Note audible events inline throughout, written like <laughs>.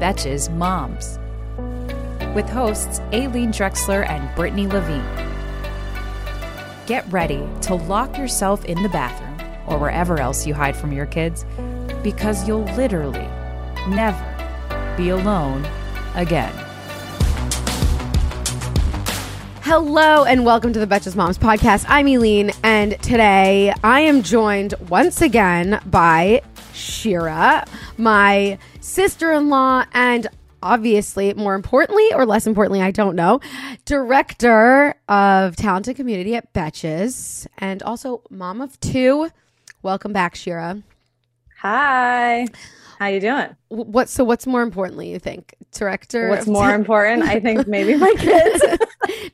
Betches Moms with hosts Aleen Dreksler and Brittany Levine. Get ready to lock yourself in the bathroom or wherever else you hide from your kids because you'll literally never be alone again. Hello and welcome to the Betches Moms podcast. I'm Aleen, and today I am joined once again by Shira, my sister in law, and obviously, more importantly, or less importantly, I don't know, director of talent and community at Betches, and also mom of two. Welcome back, Shira. Hi. How you doing? What so? What's more importantly, you think, director? What's more important? I think maybe my <laughs> kids.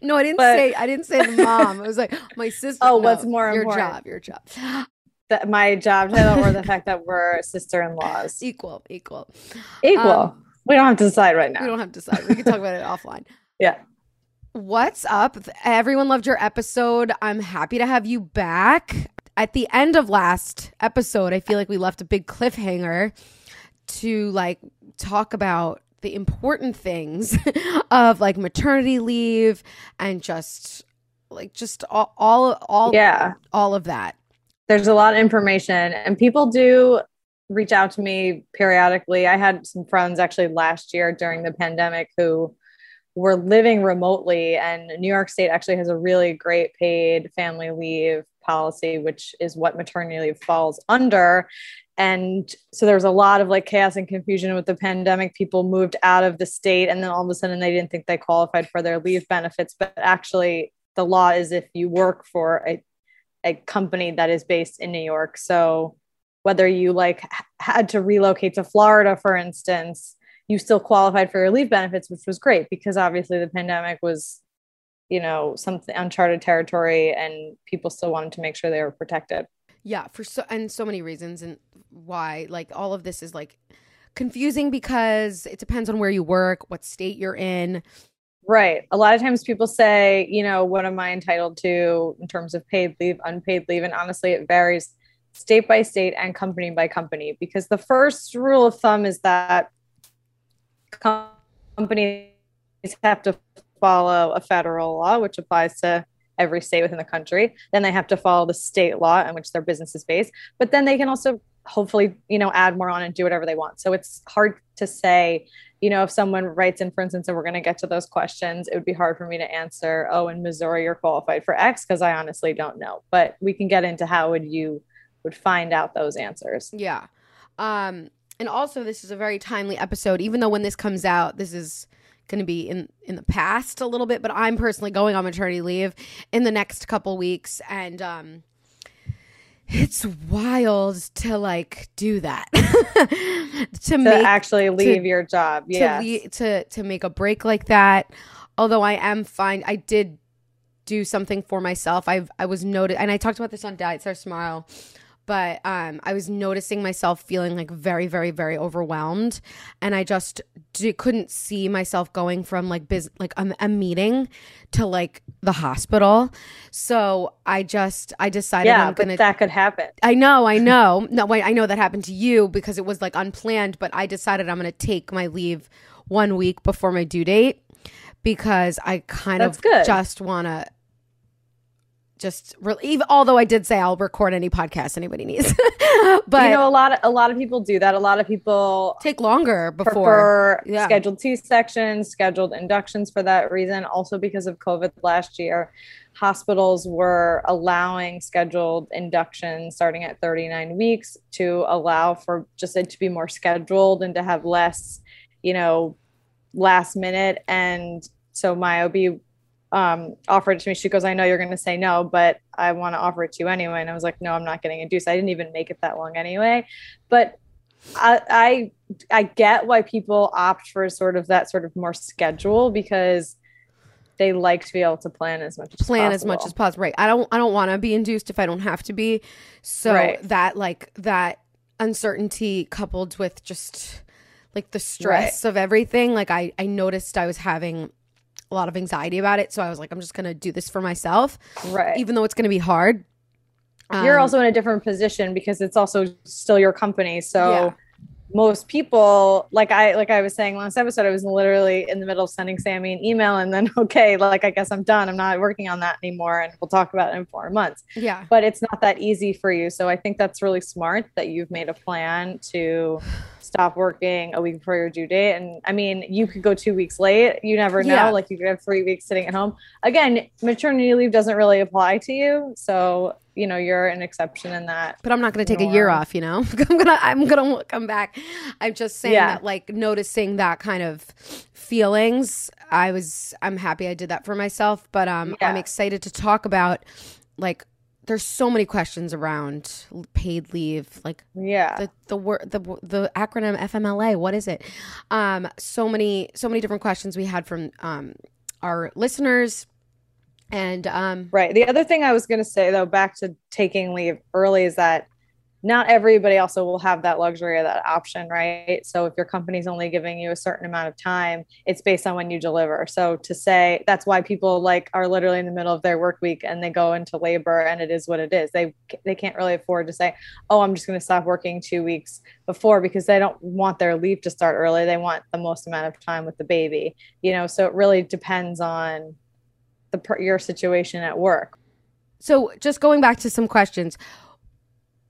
no, I didn't But- say. I didn't say the mom. I was like my <laughs> sister. Oh, no, what's more your important? job? Your job. That my job title or the <laughs> fact that we're sister-in-laws. Equal, equal. Equal. Um, we don't have to decide right now. We don't have to decide. We can talk about it <laughs> offline. yeah. What's up? Everyone loved your episode. I'm happy to have you back. At the end of last episode, I feel like we left a big cliffhanger to like talk about the important things <laughs> of like maternity leave and just like just all all all, Yeah. all of that. There's a lot of information and people do reach out to me periodically. I had some friends actually last year during the pandemic who were living remotely and New York State actually has a really great paid family leave policy which is what maternity leave falls under. And so there was a lot of like chaos and confusion with the pandemic. People moved out of the state and then all of a sudden they didn't think they qualified for their leave benefits. But actually the law is if you work for a, a company that is based in new york so whether you like had to relocate to florida for instance you still qualified for your leave benefits which was great because obviously the pandemic was you know something uncharted territory and people still wanted to make sure they were protected Yeah, for so and so many reasons and why like all of this is like confusing because it depends on where you work, what state you're in. Right. A lot of times people say, you know, what am I entitled to in terms of paid leave, unpaid leave? And honestly, it varies state by state and company by company because the first rule of thumb is that companies have to follow a federal law, which applies to every state within the country. Then they have to follow the state law in which their business is based. But then they can also hopefully, you know, add more on and do whatever they want. So it's hard to say you know, if someone writes in, for instance, and we're going to get to those questions, it would be hard for me to answer, oh, in Missouri, you're qualified for X, because I honestly don't know. But we can get into how would you would find out those answers. Yeah. Um and also this is a very timely episode even though when this comes out this is going to be in in the past a little bit, but I'm personally going on maternity leave in the next couple weeks and um it's wild to like do that. <laughs> to, To make actually leave your job. to, Yeah. lea- to to make a break like that. Although I am fine, I did do something for myself. I've I was noted, and I talked about this on Diet Starts Tomorrow. But um, I was noticing myself feeling like very, very, very overwhelmed, and I just d- couldn't see myself going from like biz- like a, a meeting to like the hospital. So I just I decided yeah, I'm but gonna that could happen. I know, I know. No, wait, I know that happened to you because it was like unplanned, but I decided I'm going to take my leave one week before my due date because I kind That's of good. just want to just relieve. Although I did say I'll record any podcast anybody needs, <laughs> but you know, a lot of a lot of people do that. A lot of people take longer before. Yeah. scheduled C sections, scheduled inductions for that reason. Also, because of COVID last year, hospitals were allowing scheduled inductions starting at 39 weeks to allow for just it to be more scheduled and to have less, you know, last minute. And so my OB um, offered it to me. She goes, I know you're going to say no, but I want to offer it to you anyway. And I was like, no, I'm not getting induced. I didn't even make it that long anyway. But I, I, I get why people opt for sort of that sort of more schedule because they like to be able to plan as much as plan possible. as much as possible. Right. I don't I don't want to be induced if I don't have to be. So Right. that like that uncertainty coupled with just like the stress of everything, like I I noticed I was having a lot of anxiety about it. So I was like, I'm just gonna do this for myself, right. even though it's gonna be hard. You're Um, also in a different position because it's also still your company. So Yeah. Most people, like I like I was saying last episode, I was literally in the middle of sending Sammy an email and then <laughs> okay, like I guess I'm done. I'm not working on that anymore and we'll talk about it in four months. yeah. But it's not that easy for you. So I think that's really smart that you've made a plan to stop working a week before your due date. And I mean, you could go two weeks late. You never know. Yeah. Like you could have three weeks sitting at home. Again, maternity leave doesn't really apply to you. So, you know, you're an exception in that. but I'm not going to take a year off, you know. <laughs> I'm going to I'm to come back. I'm just saying Yeah. that like noticing that kind of feelings, I was I'm happy I did that for myself, but um I'm excited to talk about like there's so many questions around paid leave, like Yeah. the the word the the acronym FMLA. What is it? Um, so many so many different questions we had from um our listeners, and um, Right. The other thing I was going to say, though, back to taking leave early, is that not everybody also will have that luxury or that option, right? So if your company's only giving you a certain amount of time, it's based on when you deliver. So to say that's why people like are literally in the middle of their work week and they go into labor and it is what it is. They they can't really afford to say, "Oh, I'm just going to stop working 2 weeks before" because they don't want their leave to start early. They want the most amount of time with the baby. You know, so it really depends on the your situation at work. so just going back to some questions.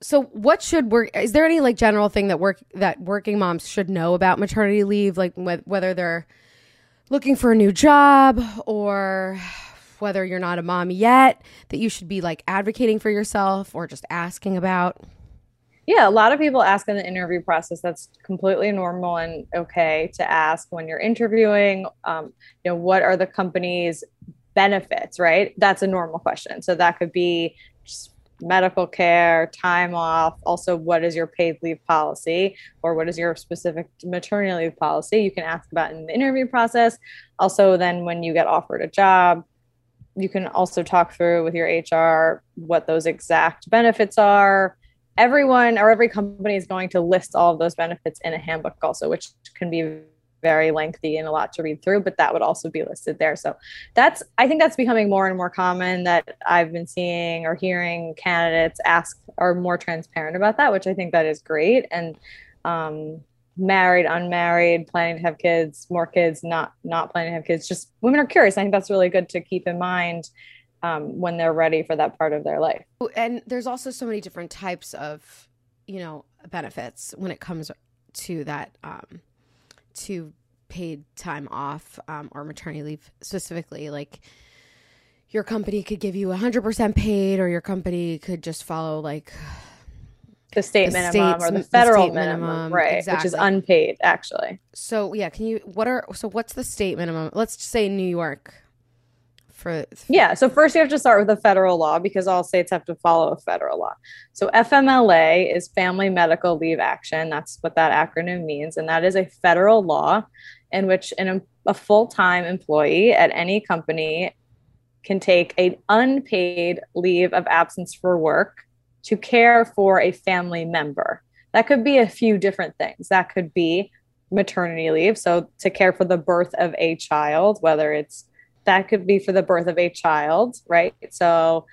So what should work? Is there any like general thing that work that working moms should know about maternity leave, like wh- whether they're looking for a new job or whether you're not a mom yet, that you should be like advocating for yourself or just asking about? Yeah, a lot of people ask in the interview process. That's completely normal and okay to ask when you're interviewing. Um, you know, what are the company's benefits? Right, that's a normal question. So that could be medical care, time off. Also, what is your paid leave policy, or what is your specific maternity leave policy? You can ask about in the interview process. Also, then when you get offered a job, you can also talk through with your HR what those exact benefits are everyone or every company is going to list all of those benefits in a handbook also which can be very lengthy and a lot to read through but that would also be listed there. So that's i think that's becoming more and more common that i've been seeing or hearing candidates ask are more transparent about that which i think that is great. And um, married unmarried planning to have kids more kids not not planning to have kids just women are curious. I think that's really good to keep in mind um, when they're ready for that part of their life. And there's also so many different types of, you know, benefits when it comes to that, um, to paid time off um, or maternity leave specifically. Like your company could give you 100% paid, or your company could just follow like the state The minimum or the the federal state minimum, minimum, right? Which is unpaid, actually. so. Yeah, can you? What are so? What's the state minimum? Let's say New York. For Yeah. So first, you have to start with a federal law because all states have to follow a federal law. So FMLA is Family Medical Leave Action. That's what that acronym means, and that is a federal law in which an, a full-time employee at any company can take an unpaid leave of absence for work to care for a family member. That could be a few different things. That could be maternity leave, so to care for the birth of a child, whether it's that could be for the birth of a child, right? So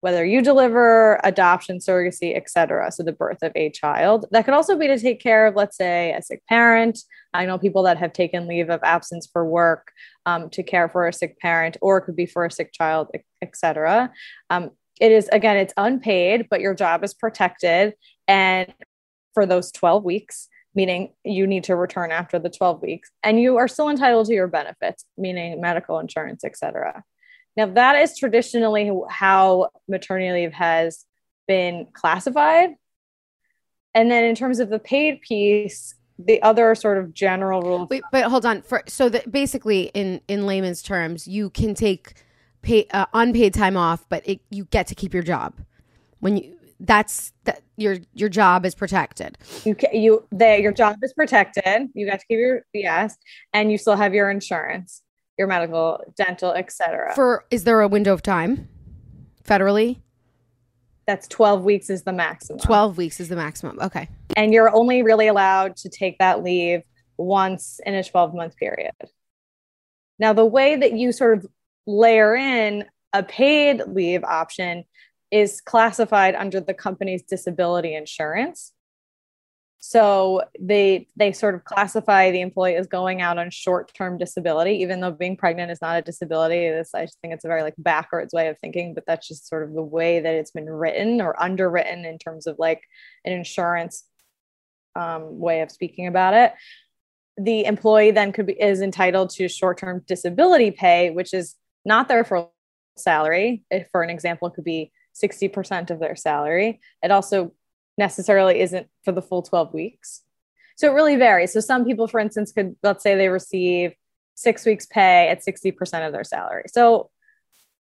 whether you deliver adoption, surrogacy, etc. So the birth of a child. That could also be to take care of, let's say, a sick parent. I know people that have taken leave of absence for work um, to care for a sick parent, or it could be for a sick child, etc. Um, it is again, it's unpaid, but your job is protected, and for those 12 weeks, meaning you need to return after the 12 weeks, and you are still entitled to your benefits, meaning medical insurance, etc. Now, that is traditionally how maternity leave has been classified. And then, in terms of the paid piece, the other sort of general rule. Wait, but hold on. For so that basically, in in layman's terms, you can take pay uh, unpaid time off, but it, you get to keep your job when you. That's that your your job is protected. You can, you they your job is protected. You got to keep your yes, and you still have your insurance, your medical, dental, etc. For is there a window of time federally? That's 12 weeks is the maximum. 12 weeks is the maximum. Okay. And you're only really allowed to take that leave once in a 12 month period. Now, the way that you sort of layer in a paid leave option is classified under the company's disability insurance. So they they sort of classify the employee as going out on short-term disability, even though being pregnant is not a disability. This I think it's a very like backwards way of thinking, but that's just sort of the way that it's been written or underwritten in terms of like an insurance um, way of speaking about it. The employee then could be is entitled to short-term disability pay, which is not their full salary. If for an example, it could be 60% of their salary. It also necessarily isn't for the full 12 weeks. So it really varies. So some people, for instance, could, let's say they receive six weeks pay at 60% of their salary. So,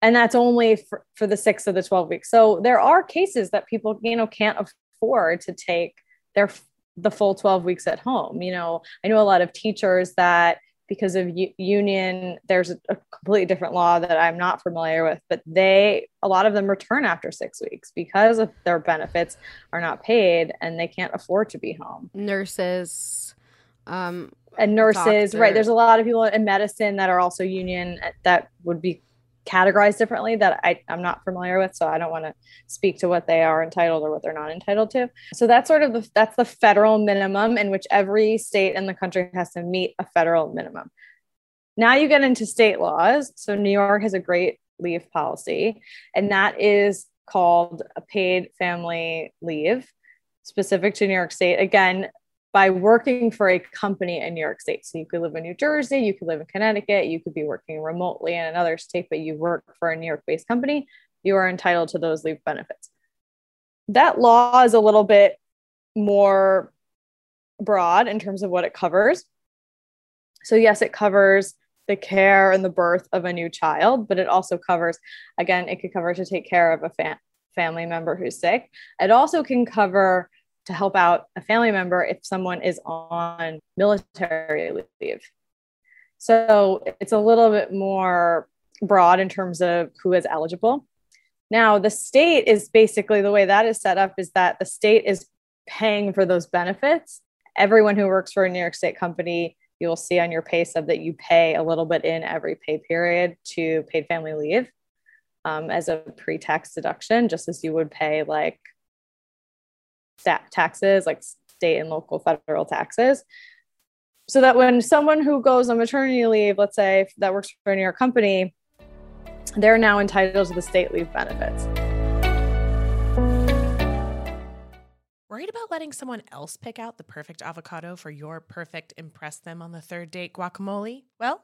and that's only for, for the six of the 12 weeks. So there are cases that people, you know, can't afford to take their, the full 12 weeks at home. You know, I know a lot of teachers that because of u- union there's a, completely different law that i'm not familiar with but they a lot of them return after six weeks because of their benefits are not paid and they can't afford to be home Nurses, um, and nurses Doctor. right there's a lot of people in medicine that are also union uh, that would be categorized differently that I, I'm not familiar with. So I don't want to speak to what they are entitled or what they're not entitled to. So that's sort of the, that's the federal minimum in which every state in the country has to meet a federal minimum. Now you get into state laws. So New York has a great leave policy, and that is called a paid family leave specific to New York State. Again, by working for a company in New York State. So you could live in New Jersey, you could live in Connecticut, you could be working remotely in another state, but you work for a New York based company, you are entitled to those leave benefits. That law is a little bit more broad in terms of what it covers. So, yes, it covers the care and the birth of a new child, but it also covers, again, it could cover to take care of a fam- family member who's sick. It also can cover to help out a family member if someone is on military leave. So it's a little bit more broad in terms of who is eligible. Now, the state is basically the way that is set up is that the state is paying for those benefits. Everyone who works for a New York State company, you will see on your pay stub that you pay a little bit in every pay period to paid family leave um, as a pre tax deduction, just as you would pay like stat taxes, like state and local federal taxes. So that when someone who goes on maternity leave, let's say that works for a New York company, they're now entitled to the state leave benefits. Worried about letting someone else pick out the perfect avocado for your perfect impress them on the third date guacamole? Well,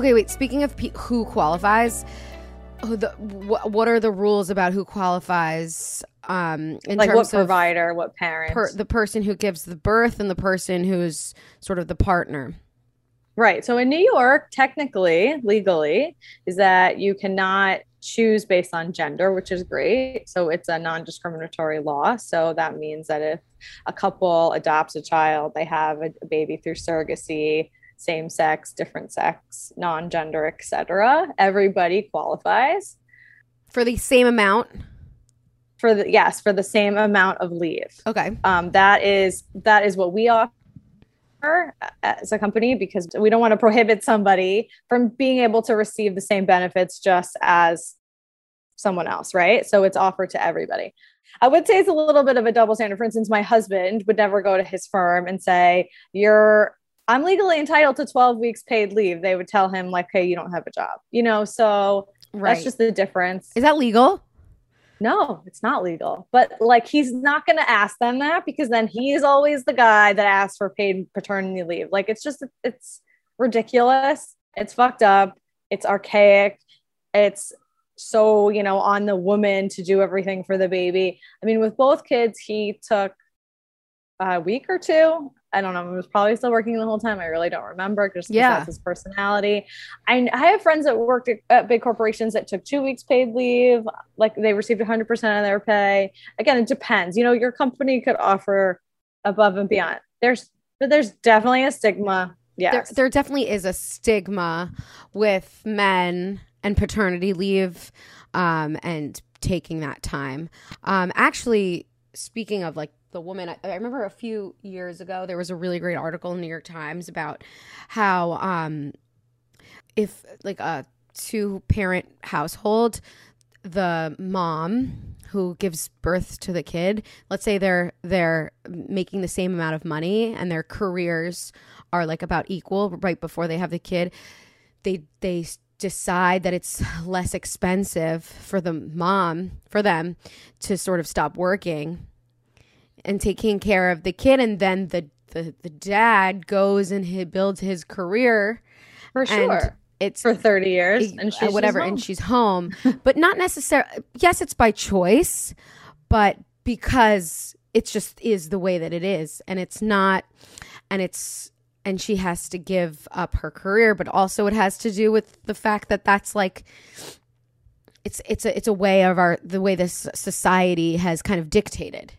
Okay, wait. Speaking of pe- who qualifies, who the wh- what are the rules about who qualifies? Um, in like what terms of provider, what parent. per- the person who gives the birth and the person who's sort of the partner. Right. So in New York, technically, legally, is that you cannot choose based on gender, which is great. So it's a non discriminatory law. So that means that if a couple adopts a child, they have a baby through surrogacy, same sex, different sex, non-gender, etc. Everybody qualifies for the same amount. For the yes, for the same amount of leave. Okay. Um, that is that is what we offer as a company because we don't want to prohibit somebody from being able to receive the same benefits just as someone else, right? So it's offered to everybody. I would say it's a little bit of a double standard. For instance, my husband would never go to his firm and say, You're I'm legally entitled to 12 weeks paid leave. They would tell him, like, hey, you don't have a job, you know? So right. that's just the difference. Is that legal? No, it's not legal. But like he's not going to ask them that because then he's always the guy that asks for paid paternity leave. Like it's just it's ridiculous. It's fucked up. It's archaic. It's so, you know, on the woman to do everything for the baby. I mean, with both kids, he took a week or two I don't know. I was probably still working the whole time. I really don't remember just yeah. that's his personality. I, I have friends that worked at, at, big corporations that took two weeks paid leave. Like they received 100% of their pay. Again, it depends. You know, your company could offer above and beyond. There's, but there's definitely a stigma. Yes. There, there definitely is a stigma with men and paternity leave um, and taking that time. Um, actually, speaking of like the woman I, I, remember a few years ago there was a really great article in the new york times about how um if like a two parent household the mom who gives birth to the kid let's say they're they're making the same amount of money and their careers are like about equal right before they have the kid they they decide that it's less expensive for the mom for them to sort of stop working and taking care of the kid and then the the, the dad goes and he builds his career. For sure. it's for 30 years and she's whatever and she's home. <laughs> But not necessarily yes it's by choice but because it just is the way that it is and it's not and it's and she has to give up her career but also it has to do with the fact that that's like it's it's a it's a way of our the way this society has kind of dictated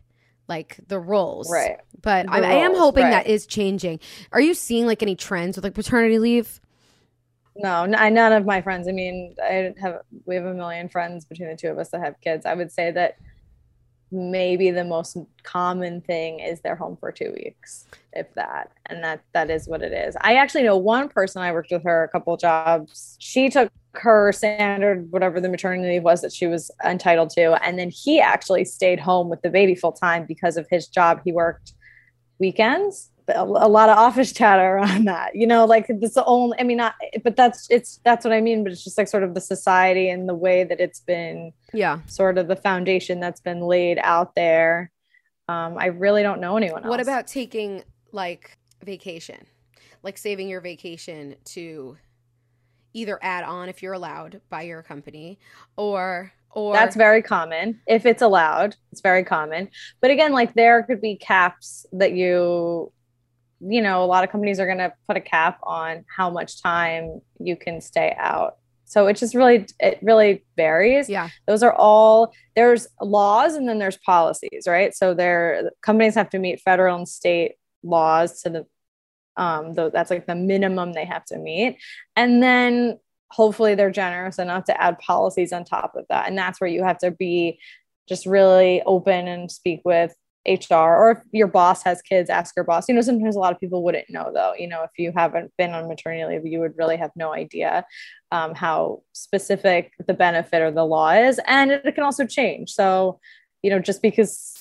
like the roles. Right. But I, I, am hoping right. that is changing. Are you seeing like any trends with like paternity leave? No, n- none of my friends. I mean, I have we have a million friends between the two of us that have kids. I would say that maybe the most common thing is they're home for two weeks, if that, and that that is what it is. I actually know one person. I worked with her a couple jobs. She took her standard whatever the maternity leave was that she was entitled to. And then he actually stayed home with the baby full time because of his job. He worked weekends a, a lot of office <laughs> chatter around that you know like this only i mean not but that's it's that's what i mean but it's just like sort of the society and the way that it's been yeah. sort of the foundation that's been laid out there. Um i really don't know anyone else. what about taking like vacation like saving your vacation to either add on if you're allowed by your company or or that's very common. If it's allowed it's very common. But again like there could be caps that you you know a lot of companies are going to put a cap on how much time you can stay out. So it just really it really varies. Yeah. Those are all there's laws and then there's policies right? So there companies have to meet federal and state laws to the um though that's like the minimum they have to meet and then hopefully they're generous enough to add policies on top of that and that's where you have to be just really open and speak with HR or if your boss has kids, ask your boss. You know, sometimes a lot of people wouldn't know though. You know, if you haven't been on maternity leave, you would really have no idea um, how specific the benefit or the law is. And it, can also change. So, you know, just because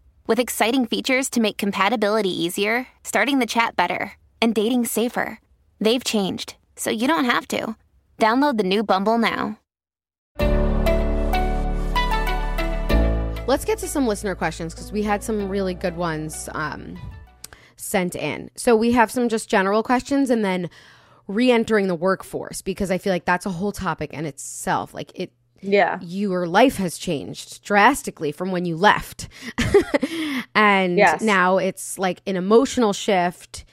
with exciting features to make compatibility easier, starting the chat better, and dating safer. They've changed, so you don't have to. Download the new Bumble now. Let's get to some listener questions because we had some really good ones um, sent in. So we have some just general questions and then re entering the workforce because I feel like that's a whole topic in itself. Like it Yeah. your life has changed drastically from when you left. <laughs> and Yes. now it's like an emotional shift,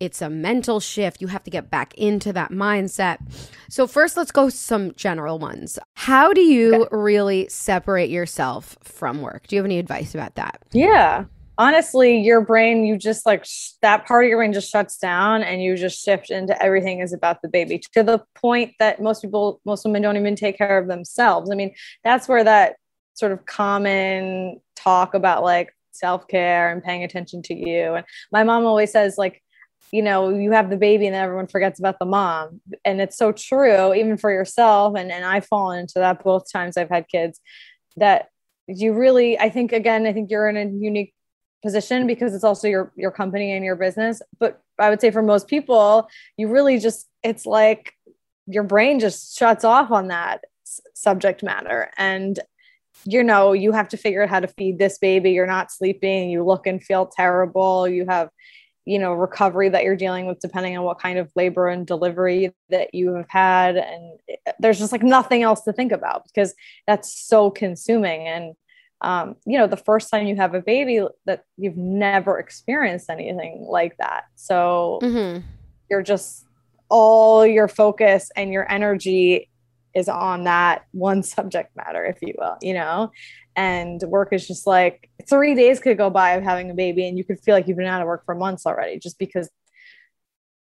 it's a mental shift. You have to get back into that mindset. So, first, let's go some general ones. How do you really separate yourself from work? Do you have any advice about that? Yeah. Honestly, your brain, you just like sh- that part of your brain just shuts down and you just shift into everything is about the baby to the point that most people, most women don't even take care of themselves. I mean, that's where that sort of common talk about like self care and paying attention to you. And my mom always says, like, you know, you have the baby and everyone forgets about the mom. And it's so true, even for yourself. And, and I've fallen into that both times I've had kids that you really, I think, again, I think you're in a unique position because it's also your your company and your business. But i would say for most people you really just it's like your brain just shuts off on that s- subject matter. And you know you have to figure out how to feed this baby. You're not sleeping. You look and feel terrible. You have you know recovery that you're dealing with depending on what kind of labor and delivery that you have had. And it- there's just like nothing else to think about because that's so consuming. And um, you know the first time you have a baby that you've never experienced anything like that so Mm-hmm. you're just all your focus and your energy is on that one <laughs> subject matter if you will you know and work is just like three days could go by of having a baby and you could feel like you've been out of work for months already just because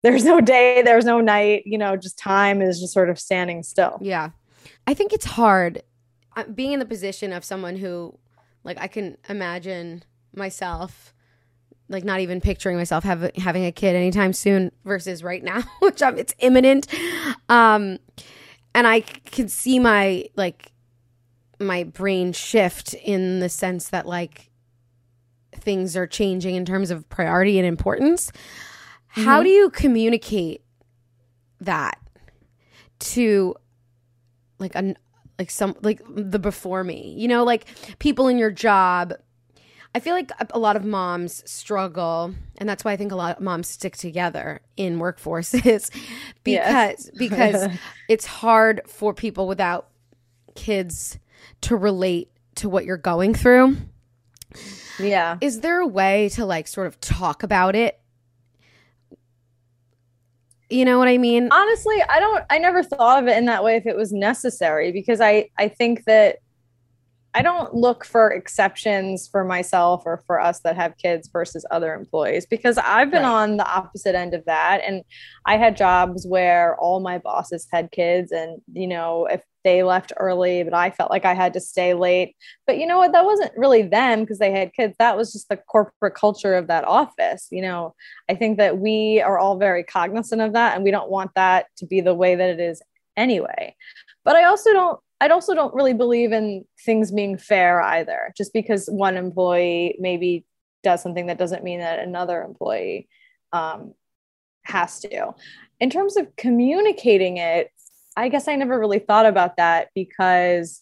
there's no day there's no night you know just time is just sort of standing still Yeah. I think it's hard uh, being in the position of someone who, like, I can imagine myself, like, not even picturing myself have, having a kid anytime soon versus right now, <laughs> which um, it's imminent. Um, and I can see my, like, my brain shift in the sense that, like, things are changing in terms of priority and importance. How do you communicate that to like an like some like the before me you know like people in your job. I feel like a, lot of moms struggle and that's why i think a lot of moms stick together in workforces <laughs> because <laughs> because it's hard for people without kids to relate to what you're going through. Yeah. Is there a way to like sort of talk about it you know what i mean? Honestly i don't i never thought of it in that way if it was necessary because i i think that i don't look for exceptions for myself or for us that have kids versus other employees because i've been Right. on the opposite end of that and i had jobs where all my bosses had kids and you know if they left early but i felt like i had to stay late but you know what that wasn't really them because they had kids that was just the corporate culture of that office you know I think that we are all very cognizant of that and we don't want that to be the way that it is anyway. But I also don't I also don't really believe in things being fair either. Just because one employee maybe does something that doesn't mean that another employee um, has to. In terms of communicating it, I guess I never really thought about that because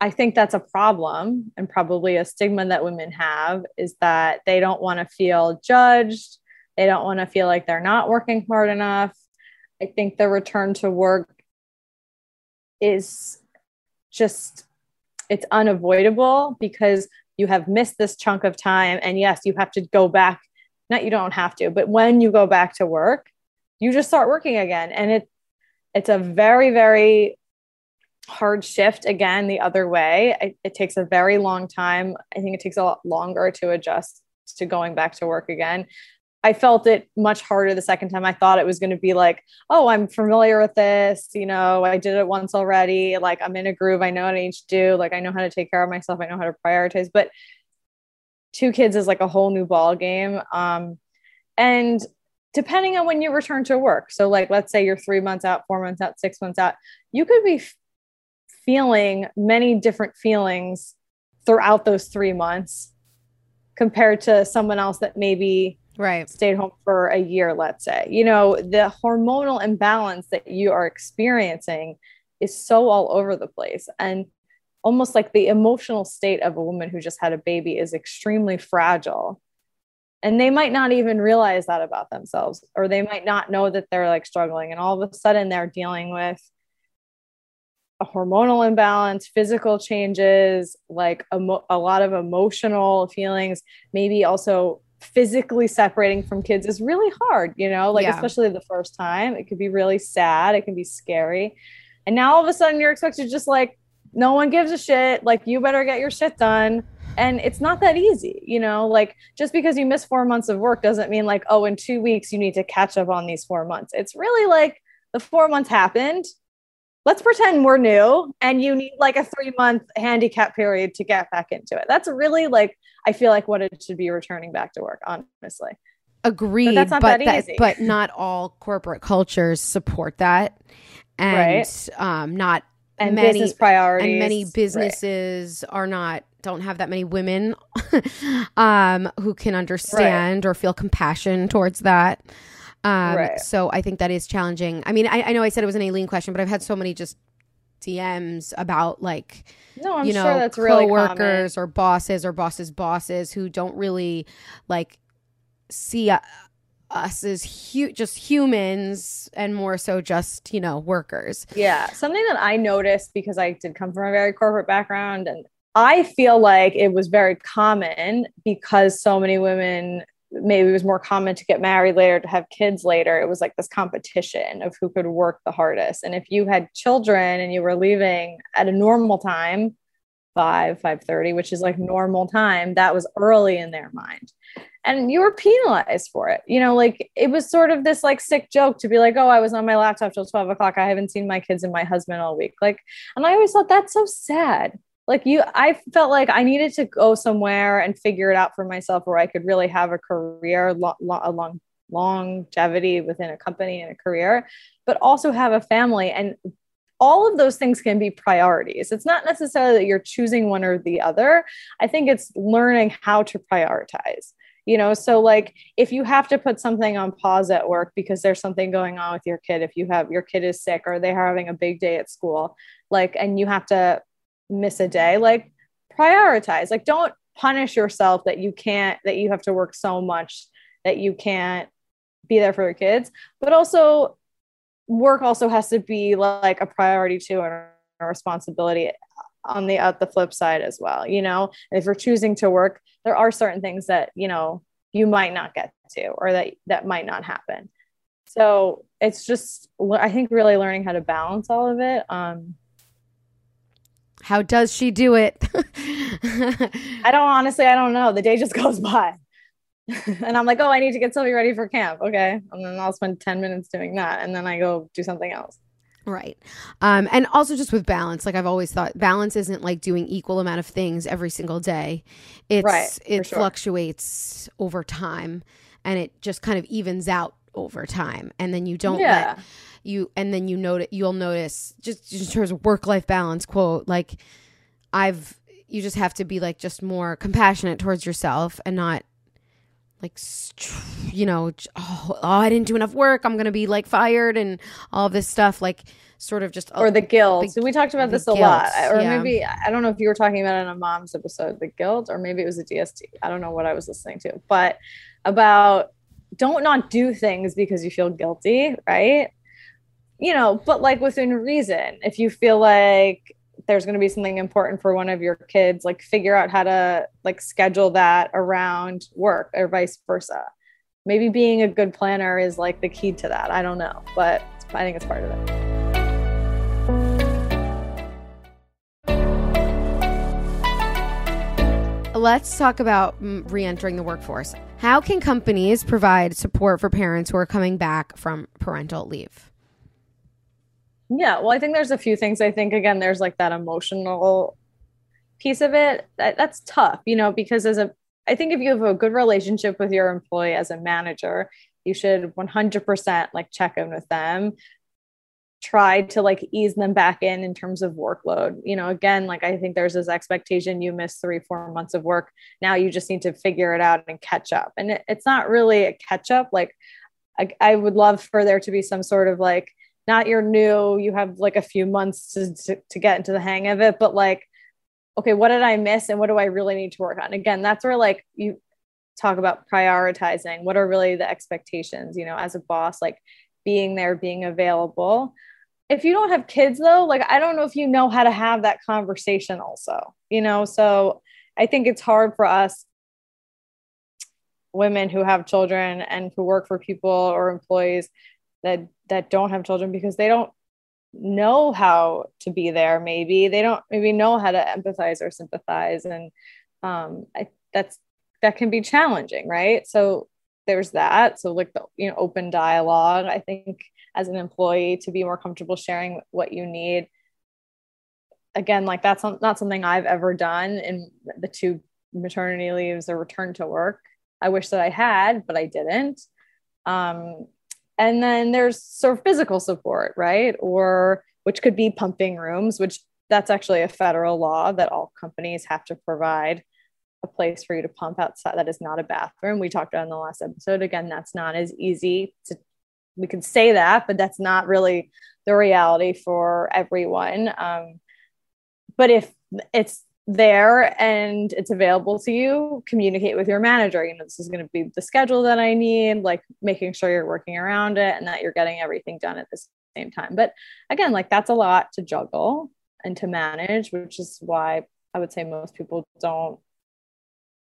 I think that's a problem and probably a stigma that women have is that they don't want to feel judged. They don't want to feel like they're not working hard enough. I think the return to work is just it's unavoidable because you have missed this chunk of time and yes, you have to go back. Not you don't have to, but when you go back to work, you just start working again and it it's a very very hard shift again the other way. It, it takes a very long time. I think it takes a lot longer to adjust to going back to work again. I felt it much harder the second time. I thought it was going to be like, oh, I'm familiar with this. You know, I did it once already. Like, I'm in a groove. I know what I need to do. Like, I know how to take care of myself. I know how to prioritize. But two kids is like a whole new ball game. Um, and depending on when you return to work, so like, let's say you're three months out, four months out, six months out, you could be feeling many different feelings throughout those three months compared to someone else that maybe right. stayed home for a year let's say. You know the hormonal imbalance that you are experiencing is so all over the place. And almost like the emotional state of a woman who just had a baby is extremely fragile. And they might not even realize that about themselves or they might not know that they're like struggling. And all of a sudden they're dealing with a hormonal imbalance, physical changes, like emo- a lot of emotional feelings, maybe also physically separating from kids is really hard, you know, like yeah. especially the first time. It could be really sad, it can be scary. And now all of a sudden you're expected just like, no one gives a shit. Like, you better get your shit done. And it's not that easy, you know, like just because you miss four months of work doesn't mean like, oh, in two weeks you need to catch up on these four months. It's really like the four months happened let's pretend we're new and you need like a three month handicap period to get back into it. That's really like, I feel like what it should be returning back to work, honestly. Agreed. But that's not but that, that but not all corporate cultures support that. And right. um, not and many business priorities. And many businesses right. are not don't have that many women <laughs> um, who can understand right. or feel compassion towards that. Um, right. So I think that is challenging. I mean, I, I know I said it was an Aleen question, but I've had so many just DMs about like, no, I'm you know, sure that's coworkers really or bosses or bosses' bosses who don't really like see uh, us as hu- just humans and more so just you know workers. Yeah, something that I noticed because I did come from a very corporate background and I feel like it was very common because so many women maybe it was more common to get married later to have kids later. It was like this competition of who could work the hardest. And if you had children and you were leaving at a normal time 5 5:30 which is like normal time that was early in their mind. And you were penalized for it. You know like it was sort of this like sick joke to be like oh i was on my laptop till 12 o'clock. I haven't seen my kids and my husband all week. Like and i always thought that's so sad like you i felt like i needed to go somewhere and figure it out for myself where i could really have a career lo- lo- a long longevity within a company and a career but also have a family. And all of those things can be priorities. It's not necessarily that you're choosing one or the other. I think it's learning how to prioritize you know? So like if you have to put something on pause at work because there's something going on with your kid if you have your kid is sick or they're having a big day at school like and you have to miss a day like prioritize. Like don't punish yourself that you can't that you have to work so much that you can't be there for your kids. But also work also has to be like a priority too and a responsibility on the at the flip side as well you know? If you're choosing to work there are certain things that you know you might not get to or that that might not happen. So it's just i think really learning how to balance all of it um how does she do it? <laughs> I don't honestly, I don't know. The day just <laughs> goes by. and I'm like, oh, I need to get Sylvie ready for camp. Okay. And then I'll spend 10 minutes doing that. And then I go do something else. Right. Um, and also just with balance, like I've always thought balance isn't like doing equal amount of things every single day. It's right, it sure. fluctuates over time and it just kind of evens out over time. And then you don't yeah. let you and then you notice you'll notice just, just in terms of work life balance quote like I've you just have to be like just more compassionate towards yourself and not like you know oh, oh, i didn't do enough work i'm gonna be like fired and all this stuff like sort of just or the guilt. the, so we talked about this a lot. Or yeah. maybe i don't know if you were talking about it in a mom's episode the guilt or maybe it was a dst i don't know what i was listening to. But about don't not do things because you feel guilty right you know, but like within reason. If you feel like there's going to be something important for one of your kids, like figure out how to like schedule that around work or vice versa. Maybe being a good planner is like the key to that. I don't know, but I think it's part of it. Let's talk about mm, re entering the workforce. How can companies provide support for parents who are coming back from parental leave? Yeah, well, I think there's a few things. I think again, there's like that emotional piece of it. That, that's tough, you know, because as a, I think if you have a good relationship with your employee as a manager, you should 100% like check in with them. Try to like ease them back in in terms of workload. You know again like i think there's this expectation you miss three four months of work. Now you just need to figure it out and catch up. And it, it's not really a catch up. Like I, I would love for there to be some sort of like not you're new you have like a few months to, to, to get into the hang of it but like okay what did i miss and what do i really need to work on? Again that's where like you talk about prioritizing what are really the expectations you know as a boss like being there being available. If you don't have kids though like i don't know if you know how to have that conversation also you know? So i think it's hard for us women who have children and who work for people or employees that that don't have children because they don't know how to be there maybe. They don't maybe know how to empathize or sympathize. And um I, that's that can be challenging right? So there's that. So like the you know open dialogue i think as an employee to be more comfortable sharing what you need. Again like that's not something i've ever done in the two maternity leaves or return to work. I wish that i had but i didn't. Um, and then there's sort of physical support right or which could be pumping rooms which that's actually a federal law that all companies have to provide a place for you to pump outside that is not a bathroom. We talked about in the last episode. Again, that's not as easy to we can say that, but that's not really the reality for everyone. Um, but if it's there and it's available to you, communicate with your manager. You know, this is going to be the schedule that I need, like making sure you're working around it and that you're getting everything done at the same time. But again, like that's a lot to juggle and to manage, which is why I would say most people don't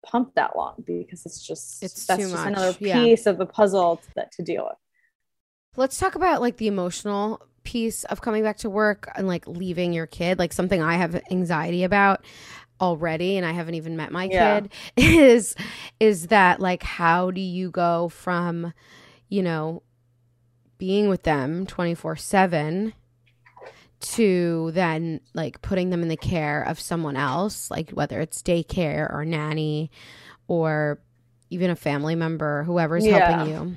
pump that long because it's just it's that's just much. another piece yeah. of the puzzle to, that to deal with. Let's talk about like the emotional piece of coming back to work and like leaving your kid, like something I have anxiety about already and I haven't even met my yeah. kid <laughs> is is that like how do you go from you know being with them 24/7 to then like putting them in the care of someone else, like whether it's daycare or nanny or even a family member, whoever's yeah. helping you.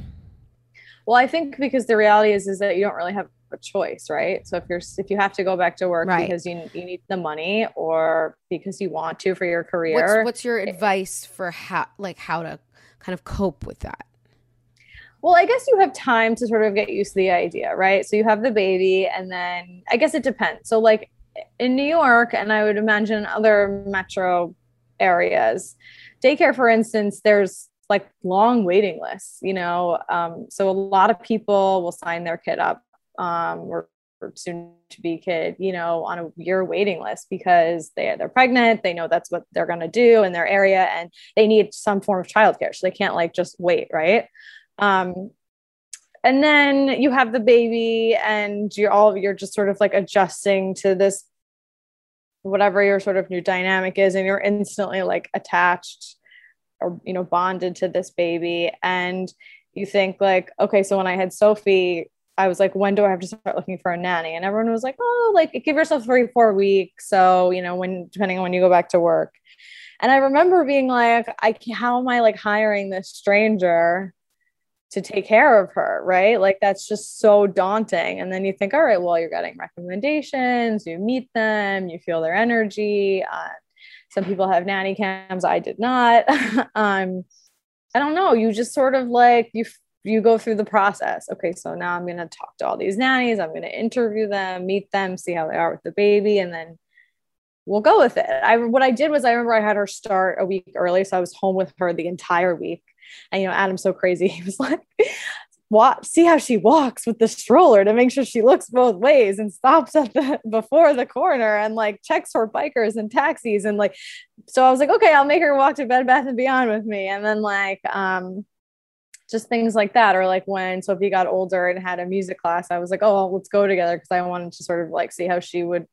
Well, I think because the reality is is that you don't really have a choice, right? So if you're if you have to go back to work right. because you you need the money or because you want to for your career, what's, what's your advice for how like how to kind of cope with that? Well, I guess you have time to sort of get used to the idea, right? So you have the baby, and then I guess it depends. So, like in New York, and I would imagine other metro areas, daycare, for instance, there's like long waiting lists, you know. Um, so a lot of people will sign their kid up um, or, or soon to be kid, you know, on a year waiting list because they they're pregnant, they know that's what they're gonna do in their area, and they need some form of childcare, so they can't like just wait, right? Um, and then you have the baby and you're all you're just sort of like adjusting to this whatever your sort of new dynamic is and you're instantly like attached or you know bonded to this baby and you think like okay so when i had sophie i was like when do i have to start looking for a nanny and everyone was like oh like give yourself three four weeks so you know when depending on when you go back to work and i remember being like i how am i like hiring this stranger to take care of her, right? Like that's just so daunting. And then you think, all right, well, you're getting recommendations, you meet them, you feel their energy. Uh, some people have nanny cams, I did not. <laughs> um, I don't know. You just sort of like you you go through the process. Okay, so now I'm gonna talk to all these nannies. I'm gonna interview them, meet them, see how they are with the baby, and then we'll go with it. I what I did was I remember I had her start a week early, so I was home with her the entire week and you know, Adam's so crazy. <laughs> He was like, watch, see how she walks with the stroller to make sure she looks both ways and stops at the <laughs> before the corner and like checks for bikers and taxis and like so I was like, okay, I'll make her walk to Bed Bath and Beyond with me. And then like um just things like that. Or like when Sophie got older and had a music class, I was like, oh, let's go together because I wanted to sort of like see how she would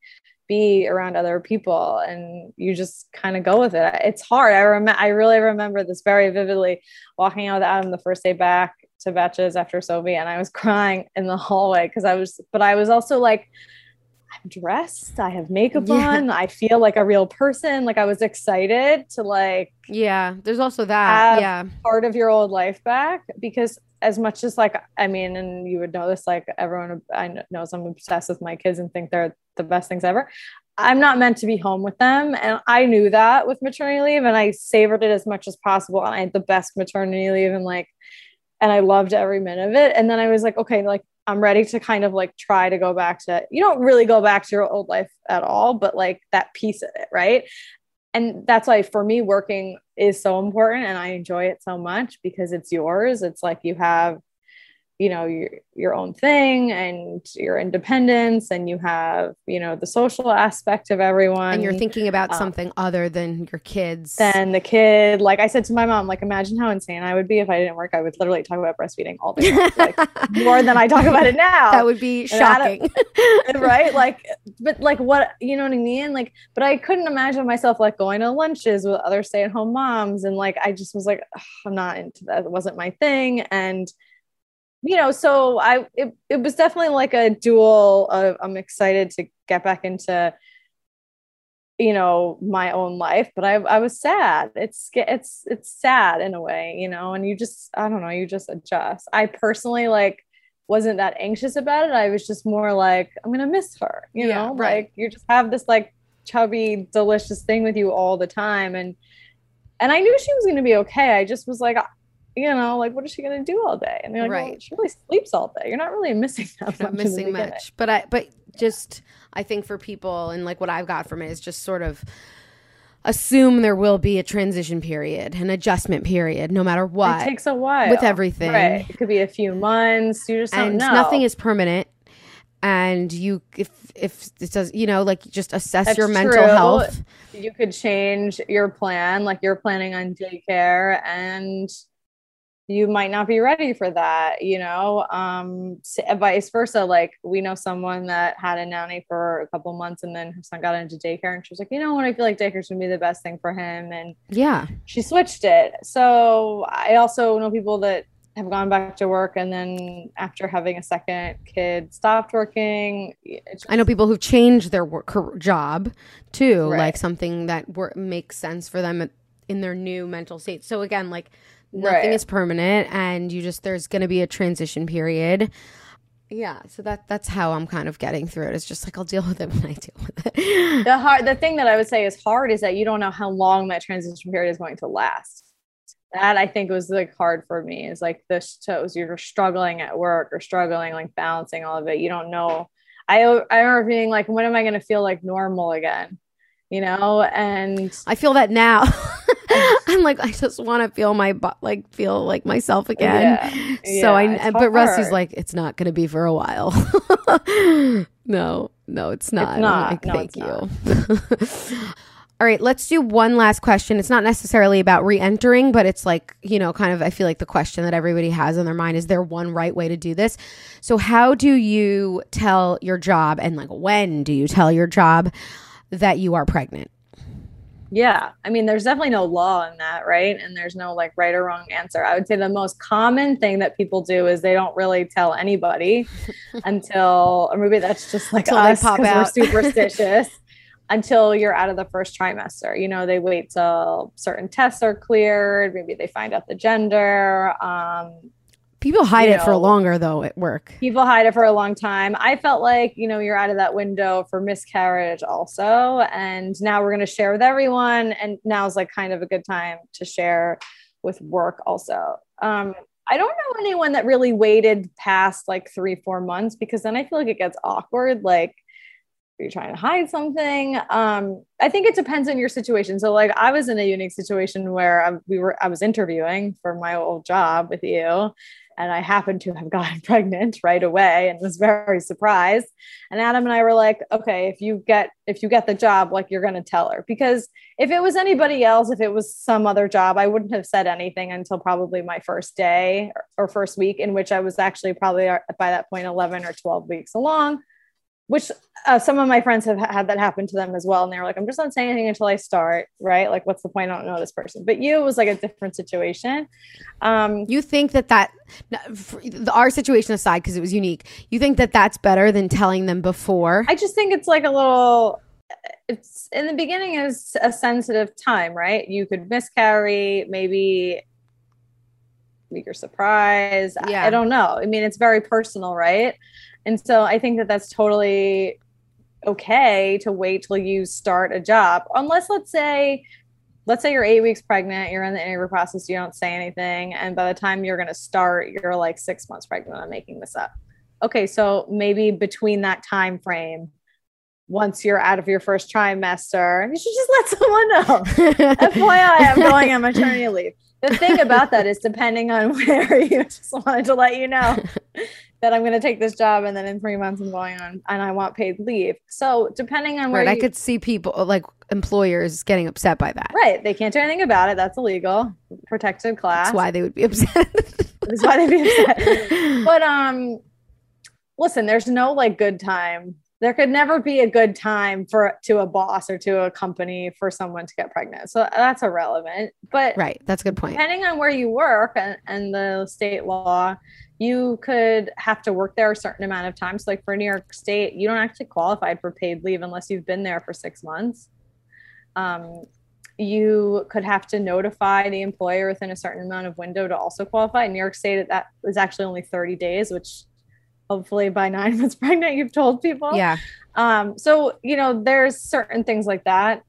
be around other people and you just kind of go with it. It's hard. I remember I really remember this very vividly walking out with Adam the first day back to Betches after Sophie and I was <laughs> crying in the hallway because I was but I was also like I'm dressed, I have makeup yeah. on, I feel like a real person. Like I was excited to like Yeah, there's also that. yeah. Part of your old life back because as much as like I mean, and you would know this, like everyone I kn- knows I'm obsessed with my kids and think they're the best things ever. I'm not meant to be home with them. And I knew that with maternity leave and I savored it as much as possible. And I had the best maternity leave and like, and I loved every minute of it. And then I was like, okay, like I'm ready to kind of like try to go back to, you don't really go back to your old life at all, but like that piece of it. Right. And that's why for me, working is so important and I enjoy it so much because it's yours. It's like you have you know your your own thing and your independence and you have you know the social aspect of everyone. And you're thinking about um, something other than your kids. Than the kid. Like i said to my mom like imagine how insane i would be if i didn't work. I would literally talk about breastfeeding all day long, like <laughs> more than i talk about it now. That would be shocking. <laughs> Right? <laughs> Like but like what you know what i mean? Like but i couldn't imagine myself like going to lunches with other stay-at-home moms and like i just was like i'm not into that. It wasn't my thing. And you know, so I it, it was definitely like a dual. Uh, I'm excited to get back into you know my own life but i i was sad it's it's it's sad in a way you know and you just i don't know you just adjust i personally like wasn't that anxious about it i was just more like i'm gonna miss her you yeah, know right. like you just have this like chubby delicious thing with you all the time and and i knew she was gonna be okay i just was like you know, like what is she going to do all day? And they're like, right. Well, she really sleeps all day. You're not really missing <laughs> that much. missing much, but I, but just I think for people and like what I've got from it is just sort of assume there will be a transition period, an adjustment period, no matter what. It takes a while with everything. Right. It could be a few months. You just and nothing is permanent. And you, if if it does, you know, like just assess That's your mental true. health. You could change your plan, like you're planning on daycare, and you might not be ready for that you know um vice versa like we know someone that had a nanny for a couple months and then her son got into daycare and she was like you know what? I feel like daycare's gonna be the best thing for him and yeah. she switched it. So i also know people that have gone back to work and then after having a second kid stopped working just, i know people who've changed their work job too right. like something that work, makes sense for them in their new mental state. So again like nothing right. is permanent and you just there's going to be a transition period. Yeah so that that's how i'm kind of getting through it. It's just like i'll deal with it when i deal with it. <laughs> The hard the thing that i would say is hard is that you don't know how long that transition period is going to last. That i think was like hard for me. Is like this shows you're struggling at work or struggling like balancing all of it. You don't know. I i remember being like when am i going to feel like normal again? You know and i feel that now <laughs> <laughs> I'm like, I just want to feel my butt, like feel like myself again. Yeah. So yeah, I, but hard. Rusty's like, it's not going to be for a while. <laughs> no, no, it's not. It's not. Like, no, Thank you. <laughs> All right, let's do one last question. It's not necessarily about re-entering, but it's like, you know, kind of I feel like the question that everybody has in their mind is there one right way to do this? So how do you tell your job and like when do you tell your job that you are pregnant? Yeah. I mean, there's definitely no law in that, right? And there's no like right or wrong answer. I would say the most common thing that people do is they don't really tell anybody <laughs> until, or maybe that's just like until us because we're <laughs> superstitious. until you're out of the first trimester. You know, they wait till certain tests are cleared. Maybe they find out the gender. Um, People hide it know, for longer though at work. People hide it for a long time. I felt like, you know, you're out of that window for miscarriage also. And now we're going to share with everyone. And now is like kind of a good time to share with work also. Um, I don't know anyone that really waited past like three, four months because then I feel like it gets awkward. Like, you're trying to hide something um i think it depends on your situation. So like i was in a unique situation where I, we were i was interviewing for my old job with you and I happened to have <laughs> gotten pregnant right away and was very surprised. And Adam and I were like, okay, if you get if you get the job, like you're going to tell her. Because if it was anybody else, if it was some other job, I wouldn't have said anything until probably my first day or, or first week, in which I was actually probably uh, by that point 11 or 12 weeks along which uh, some of my friends have had that happen to them as well. And they were like, I'm just not saying anything until I start, right? Like, what's the point? I don't know this person. But you was like a different situation. Um, you think that that, our situation aside, because it was unique, you think that that's better than telling them before? I just think it's like a little, it's in the beginning is a sensitive time, right? You could miscarry, maybe you're surprised. Yeah. I, I don't know. I mean, it's very personal, right? And so I think that that's totally okay to wait till you start a job, unless let's say let's say you're eight weeks pregnant, you're in the interview process, you don't say anything, and by the time you're going to start, you're like six months pregnant. I'm making this up. Okay, so maybe between that time frame, once you're out of your first trimester, you should just let <laughs> someone know. <laughs> FYI, I'm going on maternity leave. The thing about that is, depending on <laughs> where you just wanted to let you know <laughs> that I'm going to take this job, and then in three months I'm going on, and I want paid leave. So depending on where Right. I could see people like employers getting upset by that. right, they can't do anything about it. That's illegal, protected class. That's why they would be <laughs> upset. That's why they'd be upset. but um, listen, there's no like good time. There could never be a good time for to a boss or to a company for someone to get pregnant. So that's irrelevant. But right. That's a good point. depending on where you work and, and the state law, you could have to work there a certain amount of time. So, like for New York State, you don't actually qualify for paid leave unless you've been there for six months. Um, you could have to notify the employer within a certain amount of window to also qualify. In New York State, that that is actually only 30 days, which hopefully by nine <laughs> months pregnant, you've told people. Yeah. Um, so you know, there's certain things like that,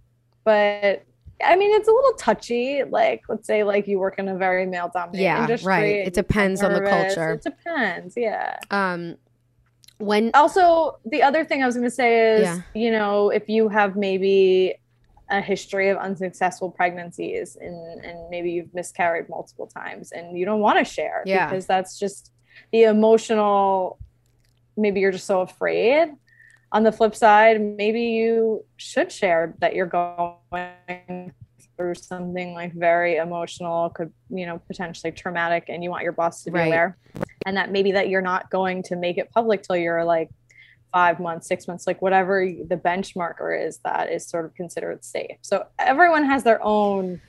but I mean, it's a little touchy. Like, let's say, like you work in a very male dominated Yeah, industry. right. It depends on the culture. It depends. Yeah. Um, when Also, the other thing I was going to say is, Yeah. you know, if you have maybe a history of unsuccessful pregnancies and, and maybe you've miscarried multiple times and you don't want to share Yeah. because that's just the emotional, maybe you're just so afraid. On the flip side, maybe you should share that you're going through something like very emotional, could, you know, potentially traumatic, and you want your boss to be Right. aware. And that maybe that you're not going to make it public till you're like five months, six months, like whatever the benchmarker is that is sort of considered safe. So everyone has their own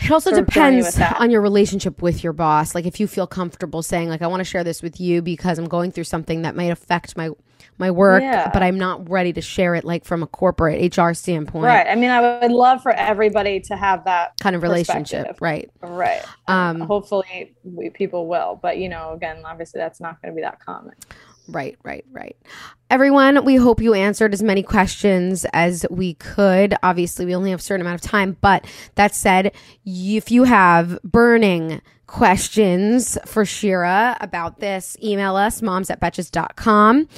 It also sort of journey depends on your relationship with your boss. Like if you feel comfortable saying like I want to share this with you because I'm going through something that might affect my my work, Yeah. but I'm not ready to share it like from a corporate HR standpoint right. I mean, I would love for everybody to have that kind of relationship, right? right. Um, Hopefully, we, people will, but you know, again, obviously, that's not going to be that common. Right, right, right. Everyone, we hope you answered as many questions as we could. Obviously, we only have a certain amount of time, but that said, if you have burning questions for Shira about this, email us moms at betches.com.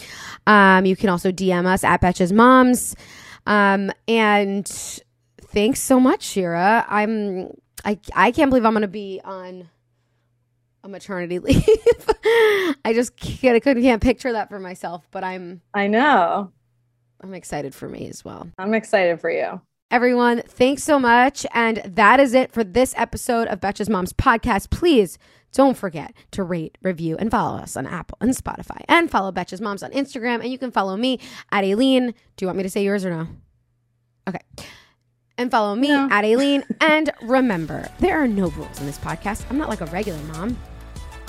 Um, you can also DM us at betches moms. Um, and thanks so much, Shira. I'm I I can't believe I'm gonna be on a maternity <laughs> leave. I just can't, I couldn't can't picture that for myself, but I'm I know. I'm excited for me as well. I'm excited for you. Everyone, thanks so much. And that is it for this episode of Betches Moms Podcast. Please don't forget to rate, review, and follow us on Apple and Spotify. And follow Betches Moms on Instagram. And you can follow me at Aleen. Do you want me to say yours or no? Okay. And follow me No. at Aleen. and remember, there are no rules in this podcast. I'm not like a regular mom.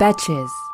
Betches.